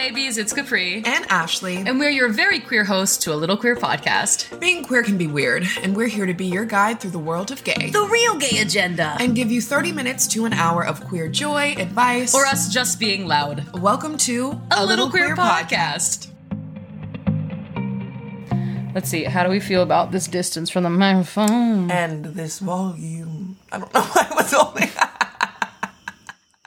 babies, it's Capri. And Ashley. And we're your very queer hosts to a Little Queer podcast. Being queer can be weird, and we're here to be your guide through the world of gay. The real gay agenda. and give you 30 minutes to an hour of queer joy, advice, Or us just being loud. Welcome to A, Little, Queer, podcast. Let's see, how do we feel about this distance from the microphone? And this volume. I don't know why I was holding.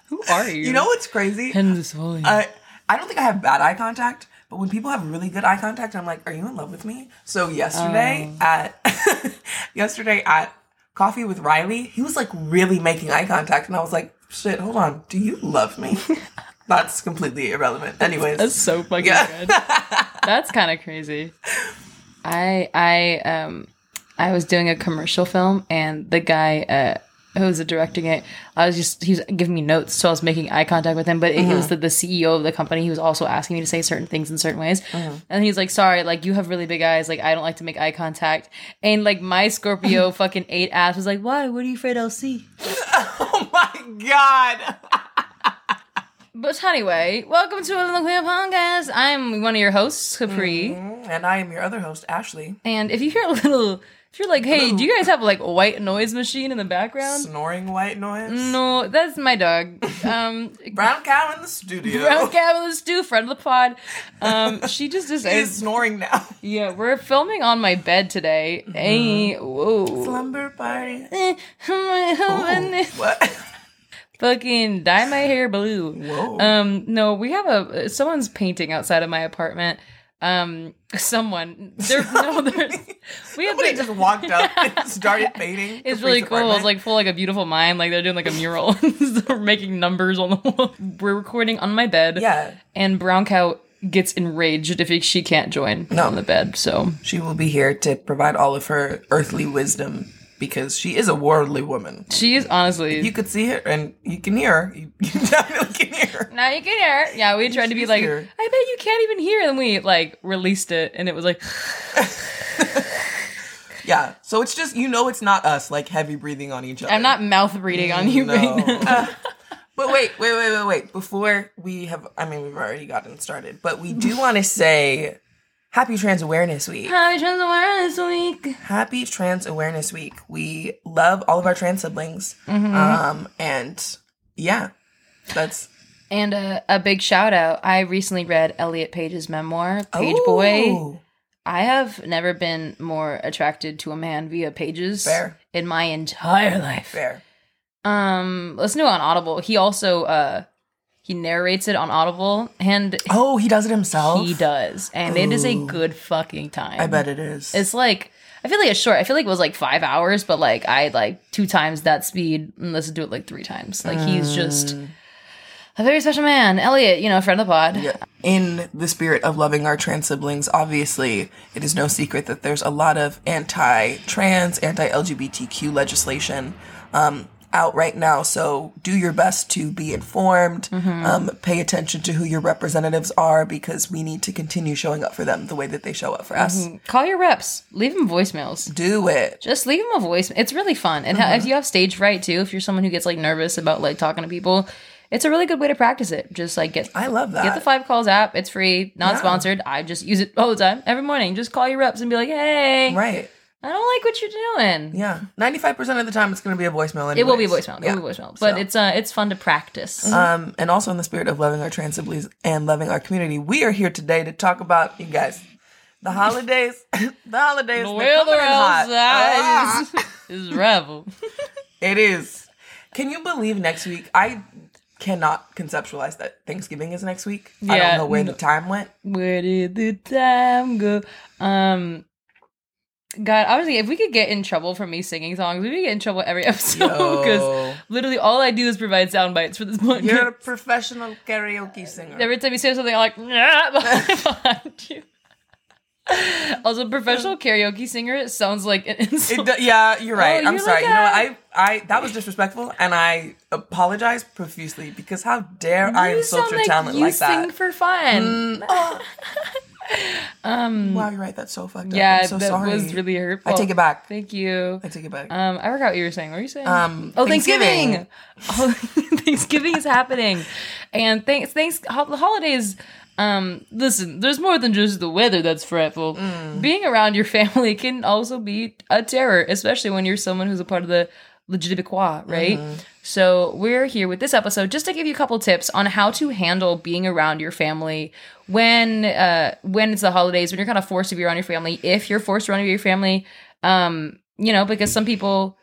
Who are you? you know what's crazy? And this volume. I I don't think I have bad eye contact, but when people have really good eye contact, I'm like, "Are you in love with me?" So yesterday Oh. at yesterday at coffee with Riley, he was like really making eye contact, and I was like, "Shit, hold on, do you love me?" That's completely irrelevant. Anyways, That's so fucking Yeah. good. That's kind of crazy. I I um I was doing a commercial film and the guy uh who was directing it, I was just he was giving me notes, so I was making eye contact with him. But it, was uh-huh. the, the CEO of the company. He was also asking me to say certain things in certain ways, uh-huh. and he's like, "Sorry, like you have really big eyes. Like I don't like to make eye contact." And like my Scorpio fucking eight ass was like, "Why? What are you afraid I'll see?" oh my god. But anyway, welcome to a little queer podcast. I'm one of your hosts, Capri. Mm-hmm. And I am your other host, Ashley. And if you hear a little, if you're like, hey, do you guys have like a white noise machine in the background? Snoring white noise. No, that's my dog. Um, Brown cow in the studio. Brown cow in the stew, friend of the pod. Um, she just is snoring now. Yeah, we're filming on my bed today. Hey, whoa. Slumber party. My What? Fucking dye my hair blue. Whoa. Um, no, we have a someone's painting outside of my apartment. Um, someone there. No, there's we have just walked up and started painting. It's really cool. It's like full like a beautiful mind. Like they're doing like a mural. they're making numbers on the wall. We're recording on my bed. yeah, And Brown Cow gets enraged if she can't join No. on the bed. So she will be here to provide all of her earthly wisdom because she is a worldly woman. she is honestly. You could see her and you can hear her. You, you definitely can hear her. now you can hear. her. Yeah, we tried to be like, here. I bet you can't even hear. And we like released it, and it was like, Yeah, so it's just you know it's not us like heavy breathing on each other. I'm not mouth breathing on you No. right now. But wait, wait, wait, wait, wait. Before we have, I mean, we've already gotten started, but we do want to say Happy Trans Awareness Week. Happy Trans Awareness Week. Happy Trans Awareness Week. We love all of our trans siblings. Mm-hmm. Um, and yeah, that's And a, a big shout out. I recently read Elliot Page's memoir, Page Boy. I have never been more attracted to a man via pages Fair. in my entire life. Fair. Um, listen to it on Audible. He also uh he narrates it on Audible and Oh, he does it himself. he does. And it is a good fucking time. I bet it is. It's like I feel like it's short. I feel like it was like five hours, but like I like two times that speed and listened to it like three times. Like he's just a very special man. Elliot, you know, friend of the pod. Yeah. In the spirit of loving our trans siblings, obviously, it is no secret that there's a lot of anti trans, anti LGBTQ legislation um, out right now. So do your best to be informed, um, pay attention to who your representatives are because we need to continue showing up for them the way that they show up for us. Call your reps. Leave them voicemails. Do it. Just leave them a voice. It's really fun. And Mm-hmm. if you have stage fright too, if you're someone who gets like nervous about like talking to people, it's a really good way to practice it. Just like get I love that. get the Five Calls app. It's free, not Yeah. sponsored. I just use it all the time, every morning. Just call your reps and be like, "Hey, Right. I don't like what you're doing." Yeah. 95% of the time, it's going to be a voicemail. Anyways. It will be a voicemail. It Yeah. will be a voicemail. But So. it's uh it's fun to practice. Um, and also in the spirit of loving our trans siblings and loving our community, we are here today to talk about you guys. The holidays, the holidays. the weather. Ah, is, is revel. it is. Can you believe next week? I cannot conceptualize that Thanksgiving is next week. Yeah, I don't know where the time went. Where did the time go? Um, God, honestly, if we could get in trouble for me singing songs, we would get in trouble every episode because literally all I do is provide sound bites for this podcast. You're a professional karaoke singer. Every time you say something, I'm like, nah, behind you. Also, professional karaoke singer it sounds like an insult. yeah, you're right. Oh, I'm you're sorry. like you know what? I, that was disrespectful, and I apologize profusely because how dare I insult your like talent you like sing that? for fun. Mm, oh. Um, Wow, you're right. That's so fucked up. yeah, I'm so that sorry. was really hurtful. I take it back. Thank you. I take it back. Um, I forgot what you were saying. What were you saying? Um, oh, Thanksgiving. Thanksgiving. Oh, Thanksgiving is happening, and thanks, thanks. ho- The holidays. Um, listen, there's more than just the weather that's fretful. Being around your family can also be a terror, especially when you're someone who's a part of the legitimate qua, right? So we're here with this episode just to give you a couple tips on how to handle being around your family when uh when it's the holidays, when you're kind of forced to be around your family, if you're forced to be around your family, um, you know, because some people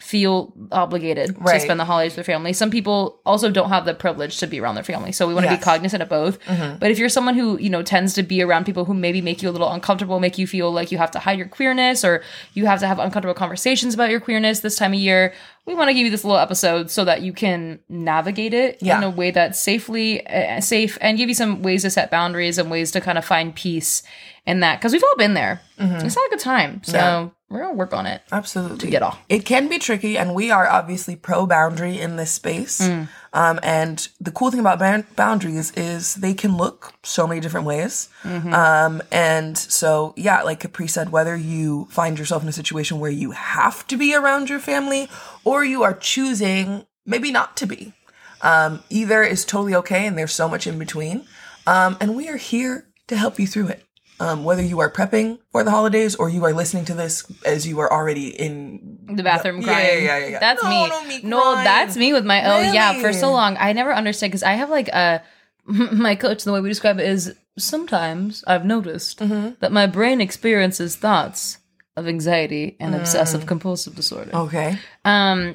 feel obligated to spend the holidays with their family. Some people also don't have the privilege to be around their family. So we want to Yes. be cognizant of both. Mm-hmm. But if you're someone who, you know, tends to be around people who maybe make you a little uncomfortable, make you feel like you have to hide your queerness or you have to have uncomfortable conversations about your queerness this time of year, we want to give you this little episode so that you can navigate it Yeah. in a way that's safely uh, safe and give you some ways to set boundaries and ways to kind of find peace in that because we've all been there. Mm-hmm. It's not a good time. So Yeah. We're to work on it. Absolutely. to get off. It can be tricky, and we are obviously pro boundary in this space. Mm. Um, and the cool thing about boundaries is they can look so many different ways. Mm-hmm. Um, and so, yeah, like Capri said, whether you find yourself in a situation where you have to be around your family or you are choosing maybe not to be, um, either is totally okay, and there's so much in between. Um, and we are here to help you through it. Um, whether you are prepping for the holidays or you are listening to this as you are already in the bathroom Yeah, crying. yeah, yeah, yeah. That's No, me. no, me no, that's me with my. Oh yeah, for so long I never understood because I have like a my coach. The way we describe it is sometimes I've noticed Mm-hmm. that my brain experiences thoughts of anxiety and Mm. obsessive compulsive disorder. Okay. Um,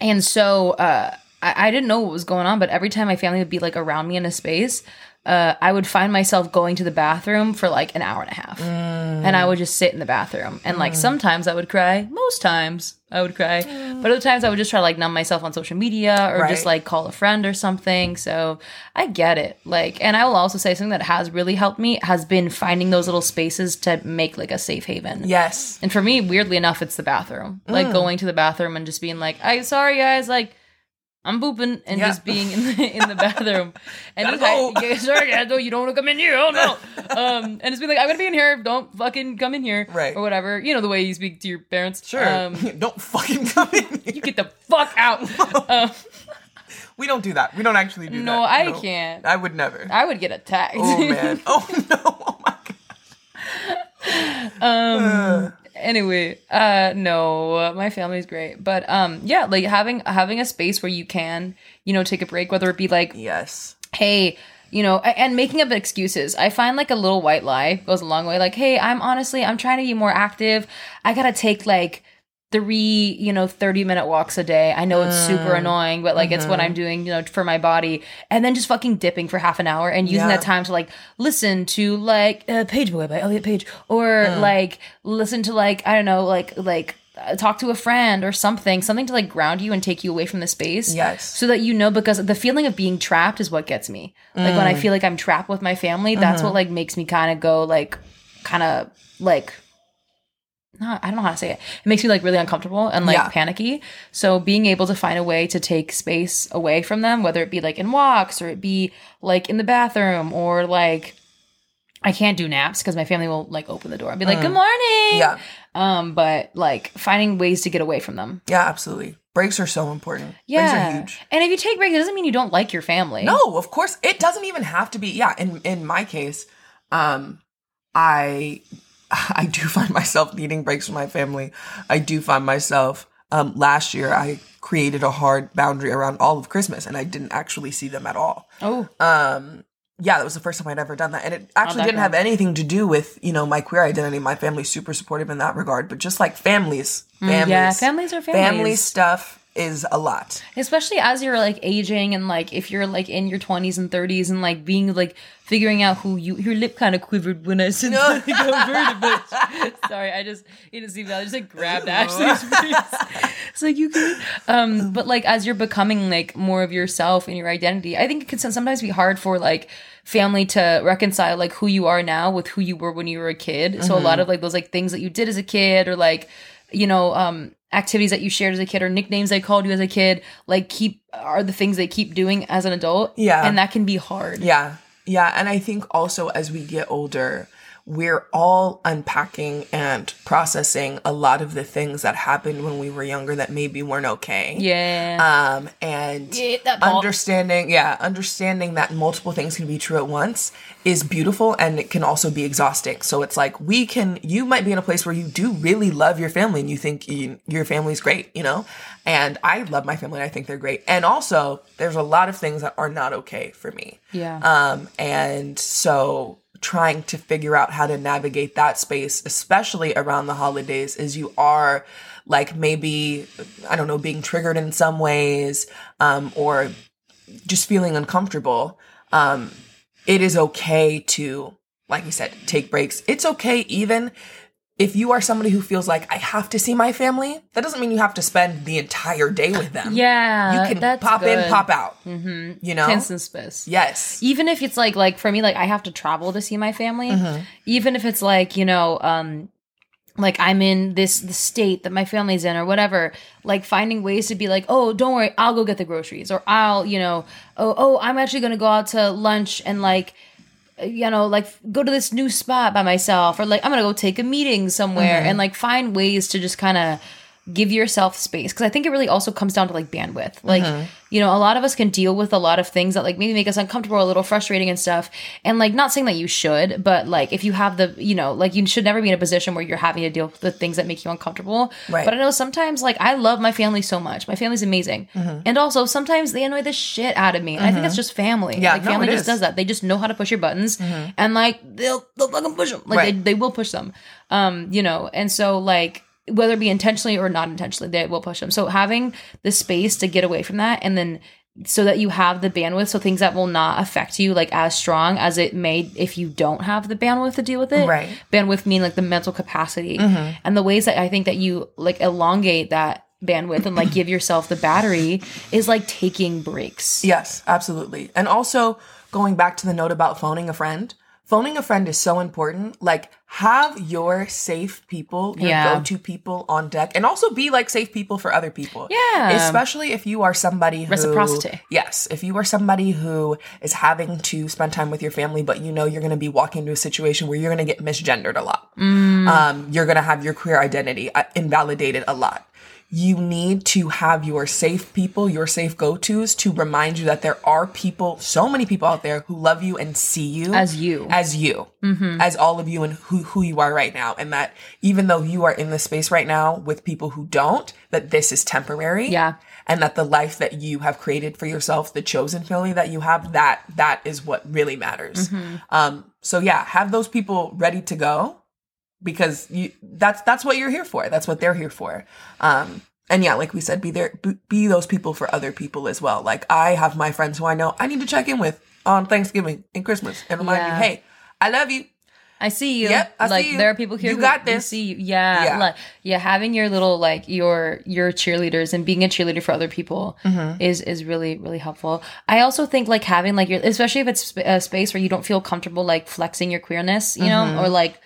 and so uh, I, I didn't know what was going on, but every time my family would be like around me in a space, uh, I would find myself going to the bathroom for like an hour and a half, and I would just sit in the bathroom. And like sometimes I would cry, most times I would cry, but other times I would just try to like numb myself on social media or just like call a friend or something. So I get it. Like, and I will also say something that has really helped me has been finding those little spaces to make like a safe haven. Yes. And for me, weirdly enough, it's the bathroom. Mm. Like going to the bathroom and just being like, "I sorry guys, like I'm booping," and Yeah. just being in the in the bathroom. And Gotta go. hi- yeah, sorry no, you don't want to come in here. Oh no. um, and just be like, "I'm gonna be in here. Don't fucking come in here." Right. Or whatever. You know the way you speak to your parents. Sure. Um, don't fucking come in. here. you get the fuck out. um, We don't do that. We don't actually do that. no, I can't. I would never. I would get attacked. oh man. Oh no. Oh my god. um anyway uh no my family's great. But um yeah like having having a space where you can you know take a break whether it be like Yes. hey you know and making up excuses. I find like a little white lie goes a long way. Like hey i'm honestly i'm trying to be more active. I gotta take like three you know 30 minute walks a day. I know it's super mm. annoying but like it's what i'm mm-hmm. doing you know for my body. And then just fucking dipping for half an hour and using Yeah. that time to like listen to like uh, page boy by elliot page or mm. like listen to like i don't know like like uh, talk to a friend or something something to like ground you and take you away from the space Yes. so that you know because the feeling of being trapped is what gets me. Like when i mm. feel like i'm trapped with my family that's what mm-hmm. like makes me kind of go like kind of like not, I don't know how to say it. It makes me like really uncomfortable and like Yeah. panicky. So being able to find a way to take space away from them, whether it be like in walks or it be like in the bathroom or like I can't do naps because my family will like open the door and be like, "Good morning." Yeah. Um, but like finding ways to get away from them. Yeah, absolutely. Breaks are so important. Yeah. Breaks are huge. And if you take breaks, it doesn't mean you don't like your family. No, of course. It doesn't even have to be. Yeah, in in my case, um I I do find myself needing breaks from my family. I do find myself um last year I created a hard boundary around all of Christmas and I didn't actually see them at all. Oh. Um yeah, that was the first time I'd ever done that. And it actually didn't have anything to do with, you know, my queer identity. My family's super supportive in that regard, but just like families, families. Mm, yeah, families are families. Family stuff is a lot. especially as you're like aging and like if you're like in your 20s and 30s and like being like figuring out who you your lip kind of quivered when I said a sorry I just you didn't see that I just like grabbed Ashley's face. It's like you can um but like as you're becoming like more of yourself and your identity I think it can sometimes be hard for like family to reconcile like who you are now with who you were when you were a kid. So a lot of like those like things that you did as a kid or like you know um activities that you shared as a kid or nicknames they called you as a kid like keep are the things they keep doing as an adult Yeah. and that can be hard Yeah. Yeah. And I think also as we get older, we're all unpacking and processing a lot of the things that happened when we were younger that maybe weren't okay. Yeah. Um, and Yeah, understanding, yeah, understanding that multiple things can be true at once is beautiful and it can also be exhausting. So it's like we can, you might be in a place where you do really love your family and you think you, your family's great, you know? And I love my family and I think they're great. And also, there's a lot of things that are not okay for me. yeah. Um, and so trying to figure out how to navigate that space, especially around the holidays, is you are like maybe, I don't know, being triggered in some ways, um, or just feeling uncomfortable. Um, it is okay to, like you said, take breaks. It's okay even if you are somebody who feels like I have to see my family. That doesn't mean you have to spend the entire day with them. yeah. You can pop in, pop out. Mm-hmm. You know? Tense and space. Yes. even if it's like like for me like i have to travel to see my family Mm-hmm. even if it's like you know um like i'm in this the state that my family's in or whatever like finding ways to be like oh don't worry i'll go get the groceries or i'll you know oh oh i'm actually gonna go out to lunch and like you know like go to this new spot by myself or like i'm gonna go take a meeting somewhere mm-hmm. and like find ways to just kind of give yourself space. Because i think it really also comes down to like bandwidth. Like mm-hmm. you know a lot of us can deal with a lot of things that like maybe make us uncomfortable a little frustrating and stuff. And like not saying that you should but like if you have the you know like you should never be in a position where you're having to deal with the things that make you uncomfortable. Right. but i know sometimes like i love my family so much. My family's amazing. Mm-hmm. And also sometimes they annoy the shit out of me. And i think that's mm-hmm. just family. Yeah, like family it just is. does that. They just know how to push your buttons and like they'll they'll fucking push them like Right. they, they will push them. Um you know and so like whether it be intentionally or not intentionally they will push them so having the space to get away from that and then so that you have the bandwidth so things that will not affect you like as strong as it may if you don't have the bandwidth to deal with it Right. bandwidth mean like the mental capacity mm-hmm. and the ways that i think that you like elongate that bandwidth and like give yourself the battery is like taking breaks Yes, absolutely. And also going back to the note about phoning a friend, phoning a friend is so important. Like have your safe people, your Yeah. go-to people on deck and also be like safe people for other people. Yeah. Especially if you are somebody who Reciprocity. Yes, if you are somebody who is having to spend time with your family but you know you're going to be walking into a situation where you're going to get misgendered a lot. Um you're going to have your queer identity uh, invalidated a lot you need to have your safe people, your safe go tos to remind you that there are people, so many people out there who love you and see you As you. as you, as all of you and who, who you are right now. And that even though you are in this space right now with people who don't, that this is temporary. Yeah. And that the life that you have created for yourself, the chosen family that you have, that, that is what really matters. Mm-hmm. Um, so yeah, have those people ready to go because you that's that's what you're here for. That's what they're here for. Um and yeah, like we said, be there be, those people for other people as well. Like I have my friends who I know I need to check in with on Thanksgiving and Christmas and remind Yeah. you, hey, I love you. I see you. Yep, I see like you. there are people here You who got this. see you. Yeah, Yeah. Like yeah, having your little like your your cheerleaders and being a cheerleader for other people Mm-hmm. is is really really helpful. I also think like having like your especially if it's sp- a space where you don't feel comfortable like flexing your queerness, you Mm-hmm. know, or like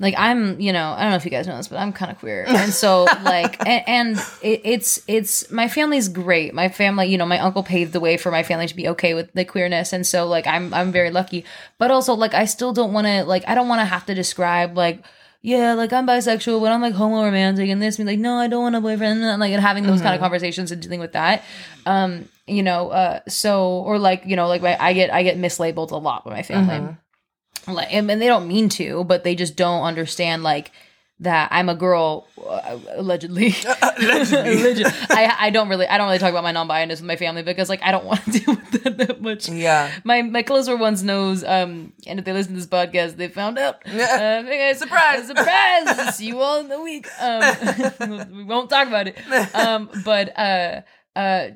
like I'm, you know, I don't know if you guys know this, but I'm kind of queer, and so like, and, and it, it's it's my family's great. My family, you know, my uncle paved the way for my family to be okay with the queerness, and so like I'm I'm very lucky. But also like I still don't want to like I don't want to have to describe like. Yeah, like I'm bisexual, but I'm like homo romantic and this. Me like, no, I don't want a boyfriend. And like and having those kind of conversations and dealing with that, um, you know, uh, so or like you know, like my, I get I get mislabeled a lot by my family like and, and they don't mean to but they just don't understand like that i'm a girl uh, allegedly. Allegedly. I, I don't really i don't really talk about my non-binaryness with my family because like i don't want to deal with that that much. Yeah. my my closer ones knows um and if they listen to this podcast they found out. Uh, hey guys, Surprise. surprise see you all in the week. Um we won't talk about it. Um but uh uh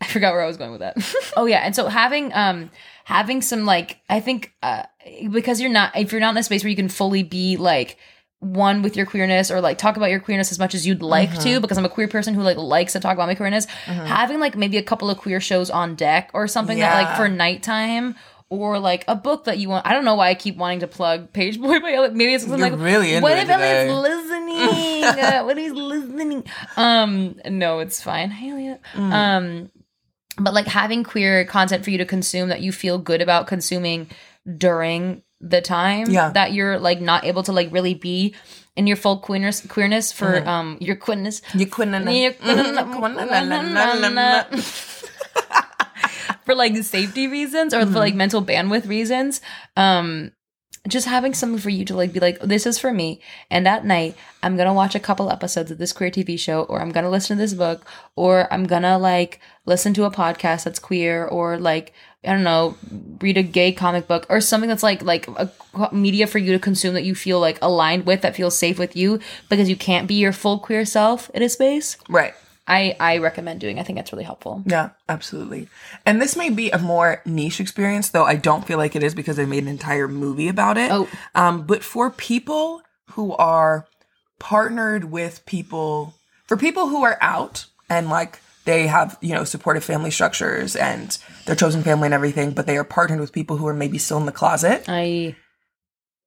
I forgot where I was going with that. oh yeah, and so having um having some like I think uh because you're not if you're not in a space where you can fully be like one with your queerness or like talk about your queerness as much as you'd like Mm-hmm. to because I'm a queer person who like likes to talk about my queerness having like maybe a couple of queer shows on deck or something that like for nighttime or like a book that you want I don't know why I keep wanting to plug Pageboy by Elliot maybe it's something You're like really what if Elliot's listening? Uh, what if he's listening? Um no it's fine. Hey Elliot Mm. um but like having queer content for you to consume that you feel good about consuming during the time Yeah. that you're like not able to like really be in your full queerness queerness for um your queerness. You couldn't. your for like safety reasons or for like mental bandwidth reasons um just having something for you to like be like this is for me and at night i'm gonna watch a couple episodes of this queer tv show or i'm gonna listen to this book or i'm gonna like listen to a podcast that's queer or like i don't know read a gay comic book or something that's like like a media for you to consume that you feel like aligned with that feels safe with you because you can't be your full queer self in a space Right. i i recommend doing i think that's really helpful Yeah, absolutely. And this may be a more niche experience, though I don't feel like it is because they made an entire movie about it. Oh. Um, but for people who are partnered with people, for people who are out and like they have, you know, supportive family structures and their chosen family and everything, but they are partnered with people who are maybe still in the closet, i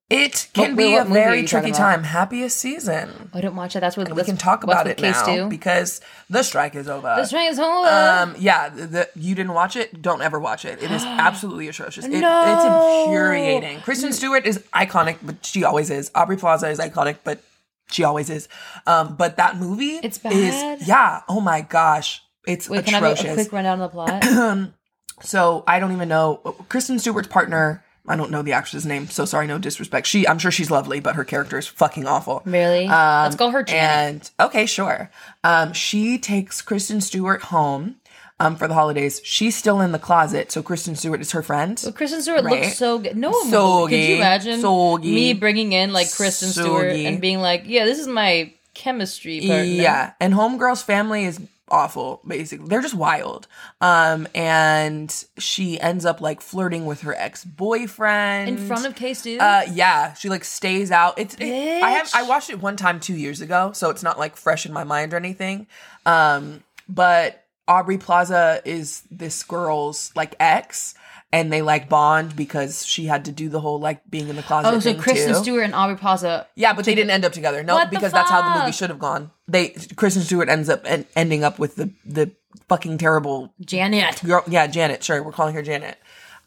it can What- be what a very tricky time. Happiest season. I don't watch it. That's what And we can talk about it now because the strike is over. The strike is over. Um, yeah, the, the, you didn't watch it. Don't ever watch it. It is absolutely atrocious. It, No. It's infuriating. Kristen Stewart is iconic, but she always is. Aubrey Plaza is iconic, but she always is. Um, but that movie, It's is- bad? yeah. Oh my gosh, it's Wait, can I have a- quick rundown of the plot? So I don't even know Kristen Stewart's partner. I don't know the actress's name, so sorry, no disrespect. She, I'm sure she's lovely, but her character is fucking awful. really? Um, Let's call her Janet. And okay, sure. Um, she takes Kristen Stewart home um, for the holidays. She's still in the closet, so Kristen Stewart is her friend. But Kristen Stewart right. looks so good. No, So could you imagine So me bringing in like Kristen So Stewart and being like, "Yeah, this is my chemistry partner." Yeah, and Homegirl's family is awful. Basically, they're just wild. Um, and she ends up like flirting with her ex boyfriend in front of Case Dude. Uh, yeah, she like stays out. It's it, I have I watched it one time two years ago, so it's not like fresh in my mind or anything. Um, but Aubrey Plaza is this girl's like ex, and they like bond because she had to do the whole like being in the closet. oh, so thing, Kristen too. Stewart and Aubrey Plaza. Yeah, but they didn't end up together. No, What because that's how the movie should have gone. They Kristen Stewart ends up en- ending up with the the fucking terrible Janet. girl. Yeah, Janet. Sure, we're calling her Janet.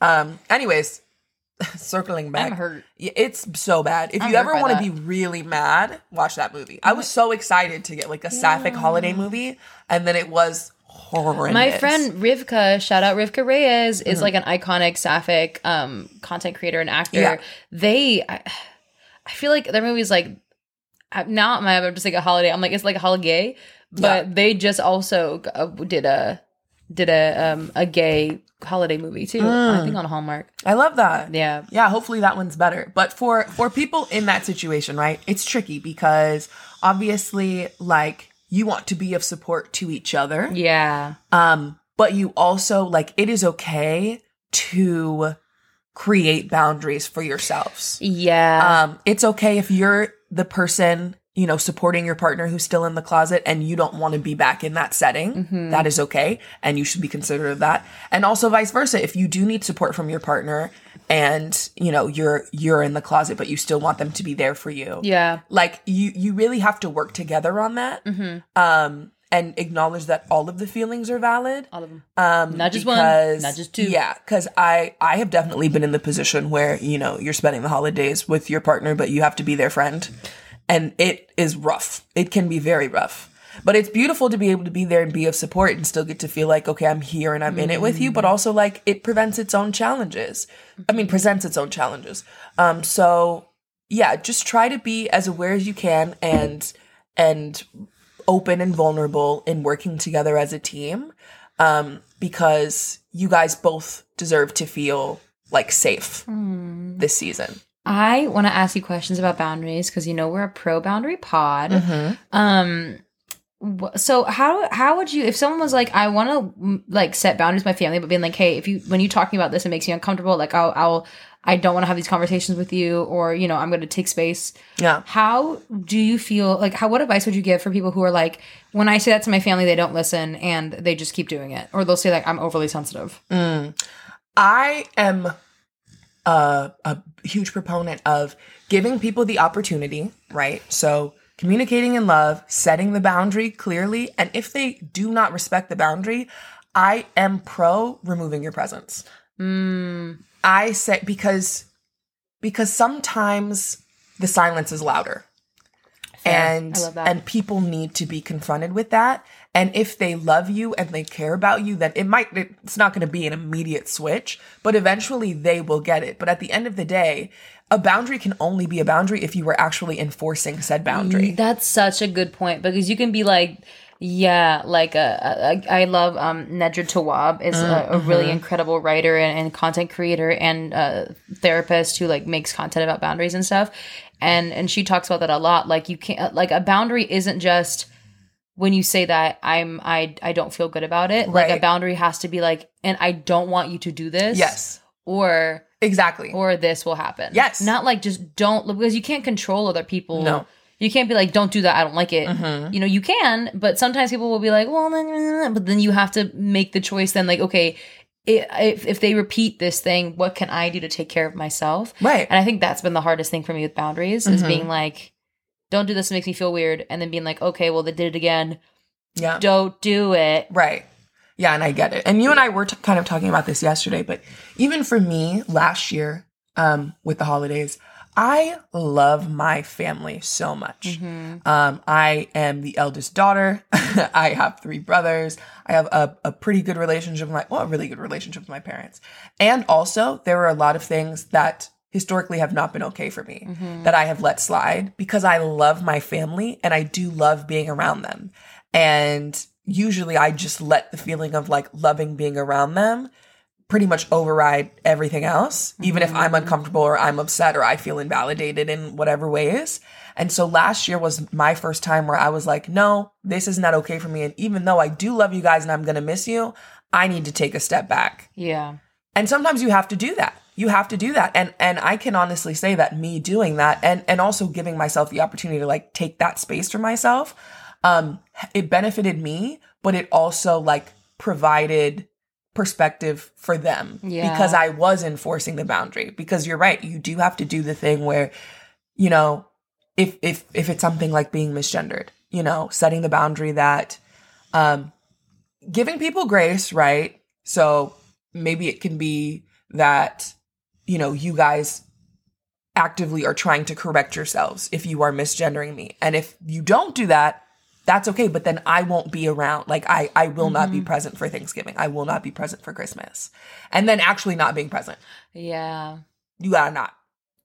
Um. Anyways, circling back. I'm hurt. It's so bad. If I'm you ever want to be really mad, watch that movie. I was so excited to get like a sapphic holiday movie, and then it was horrendous. My friend Rivkah, shout out Rivkah Reyes, is Mm-hmm. like an iconic sapphic um, content creator and actor. Yeah. They, I, I feel like their movies like I- now I'm just like a holiday. I'm like it's like a holiday, but Yeah. they just also uh, did a did a um a gay holiday movie too. Mm. I think on Hallmark. I love that. Yeah. yeah hopefully that one's better but for for people in that situation right it's tricky because obviously like you want to be of support to each other. Yeah. um but you also like it is okay to create boundaries for yourselves. Yeah. um it's okay if you're the person you know supporting your partner who's still in the closet and you don't want to be back in that setting. That is okay and you should be considerate of that. And also vice versa if you do need support from your partner and you know you're you're in the closet but you still want them to be there for you yeah. like you you really have to work together on that um and acknowledge that all of the feelings are valid All of them. um Not just one, not just two. yeah because i i have definitely been in the position where you know you're spending the holidays with your partner but you have to be their friend and it is rough it can be very rough but it's beautiful to be able to be there and be of support and still get to feel like okay i'm here and i'm in it with you but also like it prevents its own challenges i mean presents its own challenges um so yeah just try to be as aware as you can and and open and vulnerable in working together as a team um, because you guys both deserve to feel like safe this season. I want to ask you questions about boundaries because you know we're a pro boundary pod. Mm-hmm. Um, so how how would you if someone was like I want to like set boundaries with my family, but being like, hey, if you when you're talking about this, it makes you uncomfortable. Like I'll I'll I don't want to have these conversations with you, or you know I'm going to take space. Yeah. How do you feel like how what advice would you give for people who are like when I say that to my family they don't listen and they just keep doing it or they'll say like I'm overly sensitive. Mm. I am a, a huge proponent of giving people the opportunity, right? So communicating in love, setting the boundary clearly, and if they do not respect the boundary, I am pro removing your presence. Hmm. I say because because sometimes the silence is louder. And love that. and people need to be confronted with that. And if they love you and they care about you, then it might it's not going to be an immediate switch, but eventually they will get it. But at the end of the day, a boundary can only be a boundary if you were actually enforcing said boundary. That's such a good point because you can be like, yeah, like uh, uh, I love um, Nedra Tawwab is a, a really incredible writer and, and content creator and uh, therapist who like makes content about boundaries and stuff, and and she talks about that a lot. Like you can't like a boundary isn't just when you say that I'm I I don't feel good about it. Like a boundary has to be like, and I don't want you to do this. Yes. Or Exactly. or this will happen. Yes. Not like just don't because you can't control other people. No. Mm-hmm. You can't be like, don't do that. I don't like it. You know, you can, but sometimes people will be like, well, then, but then you have to make the choice. Then, like, okay, if if they repeat this thing, what can I do to take care of myself? Right. And I think that's been the hardest thing for me with boundaries is being like, don't do this. It makes me feel weird, and then being like, okay, well, they did it again. yeah. Don't do it. Right. Yeah, and I get it. And you and I were t- kind of talking about this yesterday, but even for me last year, um, with the holidays, I love my family so much. Um, I am the eldest daughter. I have three brothers. I have a, a pretty good relationship with my, well, a really good relationship with my parents. And also, there are a lot of things that historically have not been okay for me that I have let slide because I love my family and I do love being around them. And usually I just let the feeling of like loving being around them pretty much override everything else, even if I'm mm-hmm. uncomfortable or I'm upset or I feel invalidated in whatever ways. And so last year was my first time where I was like, no, this is not okay for me. And even though I do love you guys and I'm going to miss you, I need to take a step back. Yeah. And sometimes you have to do that. You have to do that. And and I can honestly say that me doing that and and also giving myself the opportunity to like take that space for myself, um, it benefited me, but it also like provided perspective for them Yeah. because I was enforcing the boundary. Because you're right, you do have to do the thing where, you know, if if if it's something like being misgendered, you know, setting the boundary that um giving people grace, right? So maybe it can be that, you know, you guys actively are trying to correct yourselves if you are misgendering me. And if you don't do that, that's okay, but then I won't be around. Like I I will not be present for Thanksgiving. I will not be present for Christmas. And then actually not being present. Yeah. You gotta not.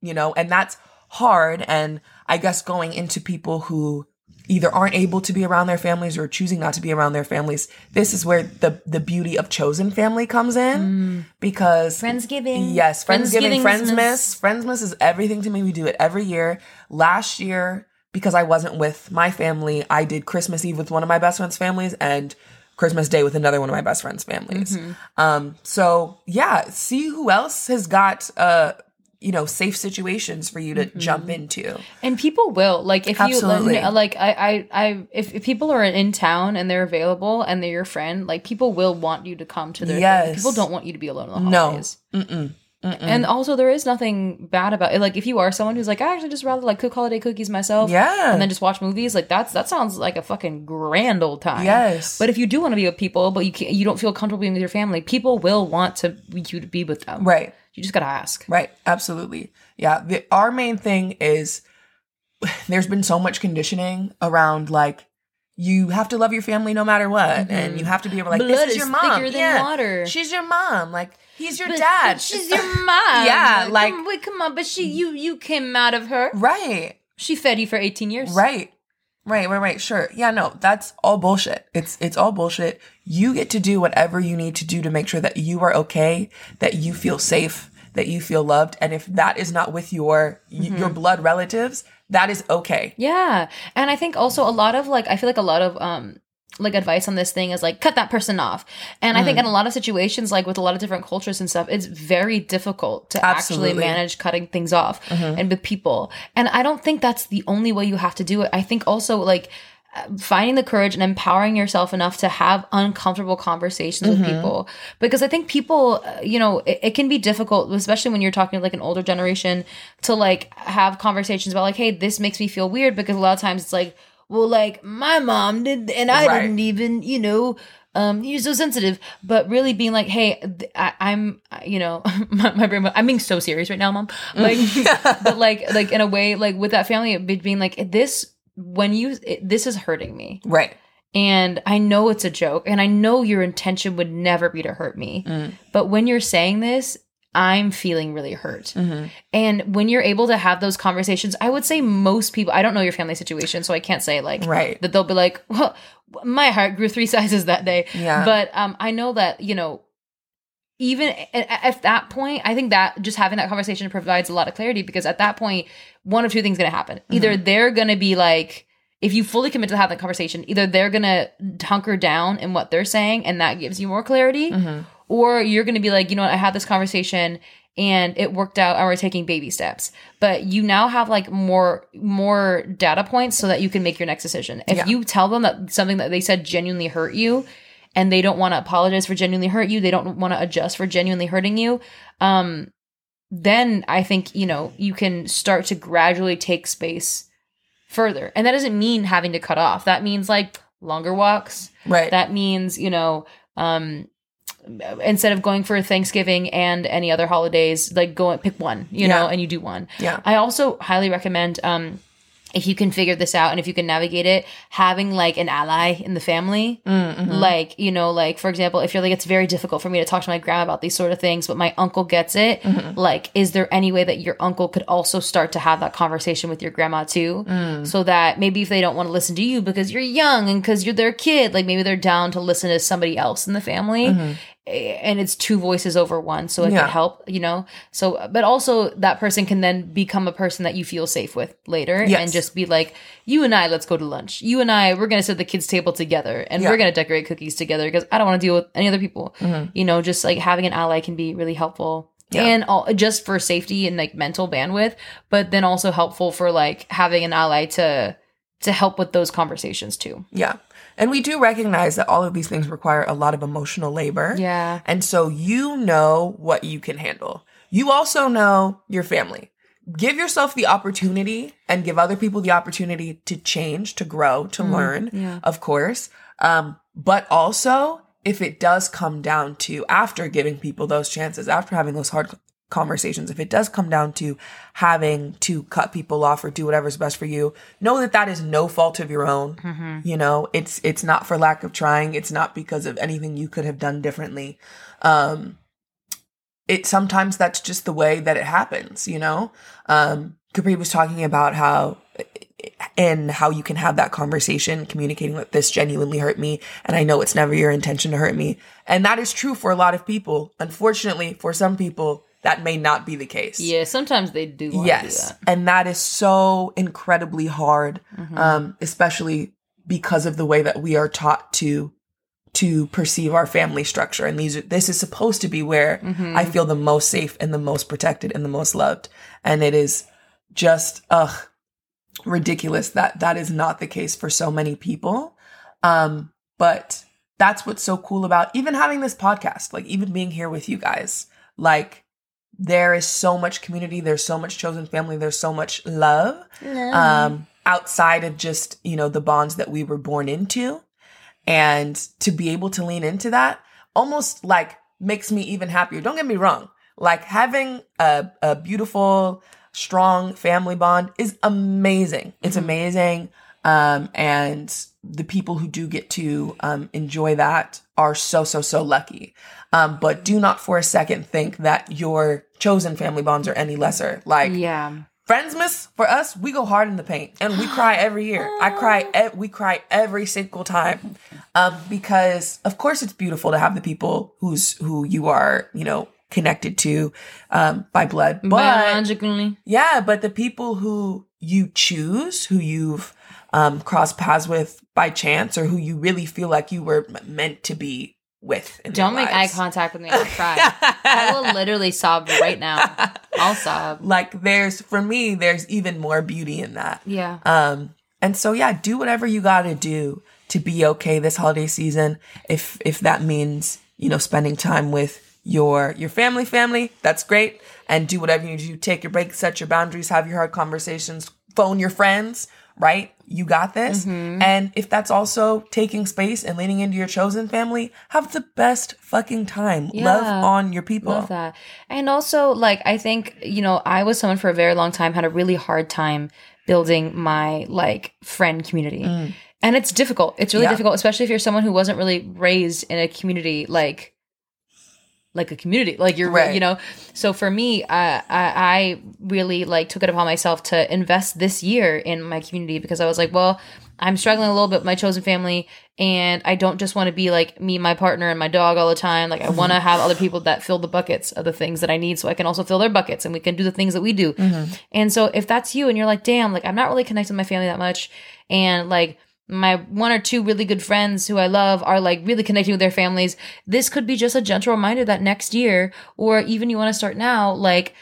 You know, and that's hard and I guess going into people who either aren't able to be around their families or choosing not to be around their families, this is where the the beauty of chosen family comes in because Friendsgiving. Yes, Friendsgiving, Friendsmas. Friendsmas is everything to me. We do it every year. Last year, because I wasn't with my family, I did Christmas Eve with one of my best friend's families and Christmas Day with another one of my best friend's families. Um, so yeah, see who else has got uh you know safe situations for you to jump into. And people will like if Absolutely. you like I I I if, if people are in town and they're available and they're your friend, like people will want you to come to their thing. Yes. People don't want you to be alone in the No. Holidays. And also, there is nothing bad about it. Like, if you are someone who's like, I actually just rather like cook holiday cookies myself, Yeah. and then just watch movies, like that's that sounds like a fucking grand old time. Yes. But if you do want to be with people, but you can't, you don't feel comfortable being with your family, people will want to you to be with them. Right. You just gotta ask. Right. Absolutely. Yeah. The, our main thing is there's been so much conditioning around like you have to love your family no matter what, and you have to be able like Mm-hmm. Blood this is is your mom. yeah. water. She's your mom. Like he's your But- dad. but she's your mom. Yeah, like- come, wait, come on. But she, you, you came out of her. right. She fed you for eighteen years. Right. Right, right, right. Sure. Yeah, no, that's all bullshit. It's it's all bullshit. You get to do whatever you need to do to make sure that you are okay, that you feel safe, that you feel loved, and if that is not with your y your blood relatives, that is okay. Yeah. And I think also a lot of like I feel like a lot of um like advice on this thing is like cut that person off. And I Mm. think in a lot of situations like with a lot of different cultures and stuff, it's very difficult to Absolutely. actually manage cutting things off and with people. And I don't think that's the only way you have to do it. I think also like finding the courage and empowering yourself enough to have uncomfortable conversations with people because i think people uh, you know it, it can be difficult especially when you're talking to like an older generation to like have conversations about like hey this makes me feel weird because a lot of times it's like well like my mom did and i Right. didn't even you know um, you're so sensitive, but really being like, hey, I, am you know, my, my brain, I'm being so serious right now, mom. Like, but like, like in a way, like with that family, being like this, when you, it, this is hurting me. Right. And I know it's a joke, and I know your intention would never be to hurt me. Mm. But when you're saying this, I'm feeling really hurt. Mm-hmm. And when you're able to have those conversations, I would say most people, I don't know your family situation, so I can't say like Right. that they'll be like, well, my heart grew three sizes that day. Yeah. But um, I know that, you know, even at, at that point, I think that just having that conversation provides a lot of clarity because at that point, one of two things going to happen. Either Mm-hmm. they're going to be like, if you fully commit to having that conversation, either they're going to hunker down in what they're saying and that gives you more clarity, Mm-hmm. or you're going to be like, you know what, I had this conversation and it worked out and we're taking baby steps. But you now have like more more data points so that you can make your next decision. If Yeah. you tell them that something that they said genuinely hurt you and they don't want to apologize for genuinely hurt you, they don't want to adjust for genuinely hurting you, um then I think, you know, you can start to gradually take space further. And that doesn't mean having to cut off. That means like longer walks. Right. That means, you know, um instead of going for Thanksgiving and any other holidays, like go and pick one, you know, and you do one. Yeah. I also highly recommend um if you can figure this out and if you can navigate it, having like an ally in the family. Mm-hmm. Like, you know, like for example, if you're like, it's very difficult for me to talk to my grandma about these sort of things, but my uncle gets it. Mm-hmm. Like, is there any way that your uncle could also start to have that conversation with your grandma too? Mm. So that maybe if they don't want to listen to you because you're young and because you're their kid, like maybe they're down to listen to somebody else in the family. Eh, And it's two voices over one, so it. Yeah. can help, you know. So, but also that person can then become a person that you feel safe with later, Yes. and just be like, "You and I, let's go to lunch. You and I, we're gonna sit at the kids' table together, and Yeah. we're gonna decorate cookies together because I don't want to deal with any other people." Mm-hmm. You know, just like having an ally can be really helpful. Yeah. And all, just for safety and like mental bandwidth, but then also helpful for like having an ally to to help with those conversations too. Yeah. And we do recognize that all of these things require a lot of emotional labor. Yeah. And so you know what you can handle. You also know your family. Give yourself the opportunity and give other people the opportunity to change, to grow, to learn, yeah. of course. Um, but also, if it does come down to after giving people those chances, after having those hard conversations, if it does come down to having to cut people off or do whatever's best for you, know that that is no fault of your own. You know, it's it's not for lack of trying. It's not because of anything you could have done differently. Um, it sometimes that's just the way that it happens. You know, um, Capri was talking about how and how you can have that conversation communicating that this genuinely hurt me and i know it's never your intention to hurt me and that is true for a lot of people unfortunately for some people that may not be the case. Yeah, sometimes they do yes do that. and that is so incredibly hard um especially because of the way that we are taught to to perceive our family structure. And these are, this is supposed to be where i feel the most safe and the most protected and the most loved. And it is just ugh ridiculous that that is not the case for so many people. Um but that's what's so cool about even having this podcast like even being here with you guys. Like there is so much community there's so much chosen family there's so much love um outside of just you know the bonds that we were born into. And to be able to lean into that almost like makes me even happier. Don't get me wrong. Like having a, a beautiful strong family bond is amazing. It's amazing. Um and the people who do get to um enjoy that are so so so lucky. Um but do not for a second think that your chosen family bonds are any lesser like Yeah. Friendsmas for us, we go hard in the paint and we cry every year. I cry, e- we cry every single time, um, because of course it's beautiful to have the people who's who you are, you know, connected to um, by blood. But Biologically. yeah, but the people who you choose, who you've um, crossed paths with by chance, or who you really feel like you were meant to be with. Don't make eye contact with me. I'll cry. I will literally sob right now. I'll sob. Like there's for me, there's even more beauty in that. Yeah. Um, and so yeah, do whatever you got to do to be okay this holiday season. If if that means you know spending time with your your family, family, that's great. And do whatever you do. Take your break, set your boundaries, have your hard conversations. phone your friends, right? You got this. Mm-hmm. And if that's also taking space and leaning into your chosen family, have the best fucking time. Love on your people. Love that. And also, like, I think, you know, I was someone for a very long time, had a really hard time building my, like, friend community. And it's difficult. It's really Mm. Yeah. difficult, especially if you're someone who wasn't really raised in a community like, like a community, like you're, Right. you know. So for me, I, I I really like took it upon myself to invest this year in my community because I was like, well, I'm struggling a little bit with my chosen family, and I don't just want to be like me, my partner, and my dog all the time. Like I want to mm-hmm. have other people that fill the buckets of the things that I need, so I can also fill their buckets, and we can do the things that we do. Mm-hmm. And so if that's you, and you're like, damn, like I'm not really connected with my family that much, and like my one or two really good friends who I love are like really connecting with their families. This could be just a gentle reminder that next year, or even you want to start now, like,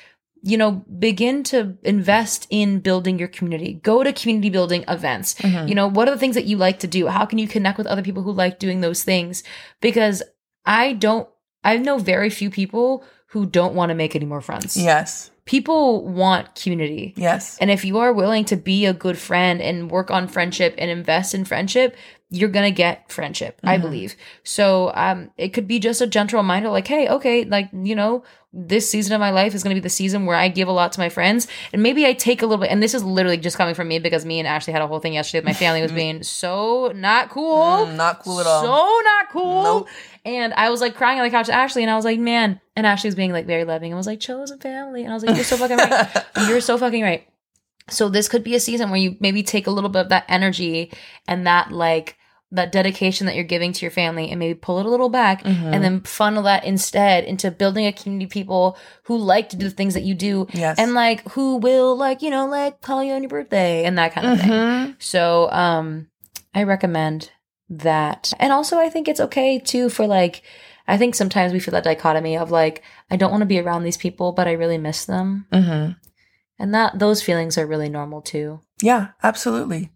you know, begin to invest in building your community. Go to community building events. Mm-hmm. You know, what are the things that you like to do? How can you connect with other people who like doing those things? Because I don't, I know very few people who don't want to make any more friends. Yes. People want community. Yes. And if you are willing to be a good friend and work on friendship and invest in friendship, you're gonna get friendship, I believe. So um it could be just a gentle reminder, like, hey, okay, like, you know, this season of my life is gonna be the season where I give a lot to my friends. And maybe I take a little bit and this is literally just coming from me because me and Ashley had a whole thing yesterday with my family was being so not cool. Mm, not cool at all. So not cool. Nope. And I was like crying on the couch to Ashley, and I was like, man. And Ashley was being like very loving. and was like, chosen family. And I was like, you're so fucking right. You're so fucking right. So this could be a season where you maybe take a little bit of that energy and that like that dedication that you're giving to your family and maybe pull it a little back Mm-hmm. and then funnel that instead into building a community of people who like to do the things that you do Yes. and like who will like, you know, like call you on your birthday and that kind of thing. Mhm. So um I recommend that. And also I think it's okay too for like I think sometimes we feel that dichotomy of like I don't want to be around these people but I really miss them. Mhm. And that those feelings are really normal too. Yeah, absolutely.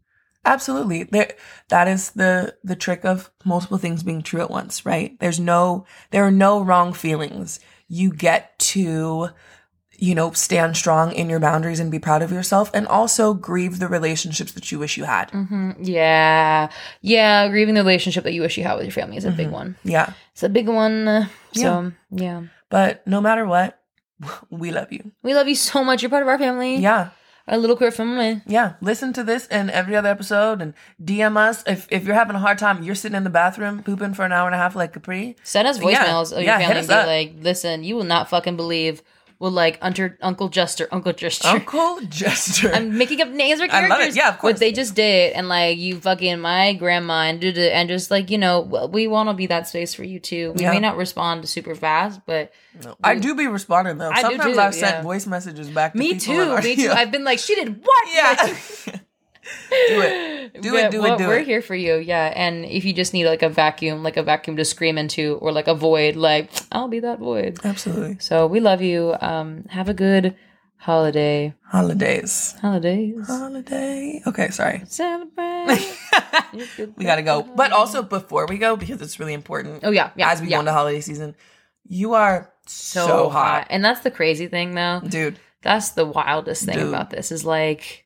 Absolutely. There that is the the trick of multiple things being true at once, right? There's no there are no wrong feelings. You get to you know, stand strong in your boundaries and be proud of yourself and also grieve the relationships that you wish you had. hmm Yeah. Yeah, grieving the relationship that you wish you had with your family is a Mm-hmm. big one. Yeah. It's a big one. uh, So, yeah. But no matter what, we love you. We love you so much. You're part of our family. Yeah. Our little queer family. Yeah, listen to this and every other episode and DM us. If if you're having a hard time, you're sitting in the bathroom pooping for an hour and a half like Capri. Send us Yeah. voicemails of Yeah, your hit family and be up. like, listen, you will not fucking believe what like under Uncle Jester, Uncle Jester. Uncle Jester. I'm making up names or I love it. characters. Yeah, of course. What they just did, and like you fucking my grandma and did it, and just like you know, we want to be that space for you too. We Yeah. may not respond super fast, but I do be responding though. I do Sometimes too, I've yeah. sent voice messages back to me people too. are- Me too. Yeah. I've been like, she did what? Yeah. Do it. Do it, do it, do we're it. here for you, yeah. And if you just need like a vacuum, like a vacuum to scream into, or like a void, like I'll be that void. Absolutely. So we love you. Um, have a good holiday. Holidays. Holidays. Holiday. Okay, sorry. Celebrate. we gotta go. But also before we go, because it's really important. Oh yeah, yeah. as we yeah. go into holiday season, you are so, hot. And that's the crazy thing though. dude. That's the wildest thing Dude. about this is like,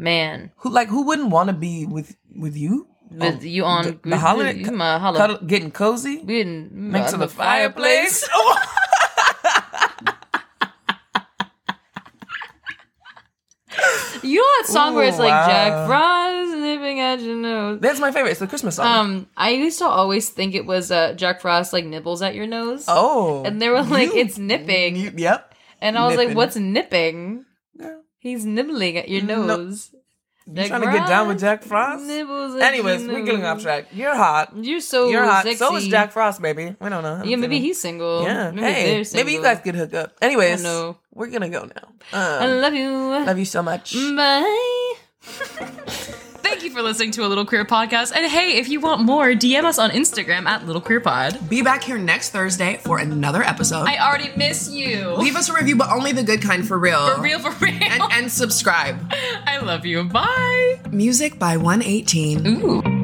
man, Who like who wouldn't want to be with with you? with Oh, you on the, the holiday, you my holiday. cuddle, getting cozy We didn't next to on the fireplace. Oh, You know that song where it's like wow. Jack Frost nipping at your nose. That's my favorite. It's the Christmas song. Um, I used to always think it was uh, Jack Frost like nibbles at your nose. oh, and they were like, you- "It's nipping." you- yep. and I was like, "What's nipping?" He's nibbling at your No. nose. You trying to get down with Jack Frost? Nibbles at Anyways, we're getting off track. You're hot. You're so You're hot. sexy. So is Jack Frost, baby. We don't know. Yeah, maybe he's single. Yeah. Maybe hey, maybe you guys could hook up. Anyways, I know. we're gonna go now. I Um, love you. love you so much. Bye. Thank you for listening to a Little Queer podcast. And hey, if you want more, DM us on Instagram at Little Queer Pod. Be back here next Thursday for another episode. I already miss you. Leave us a review, but only the good kind for real. For real, for real. And, and subscribe. I love you. Bye. Music by 118. Ooh.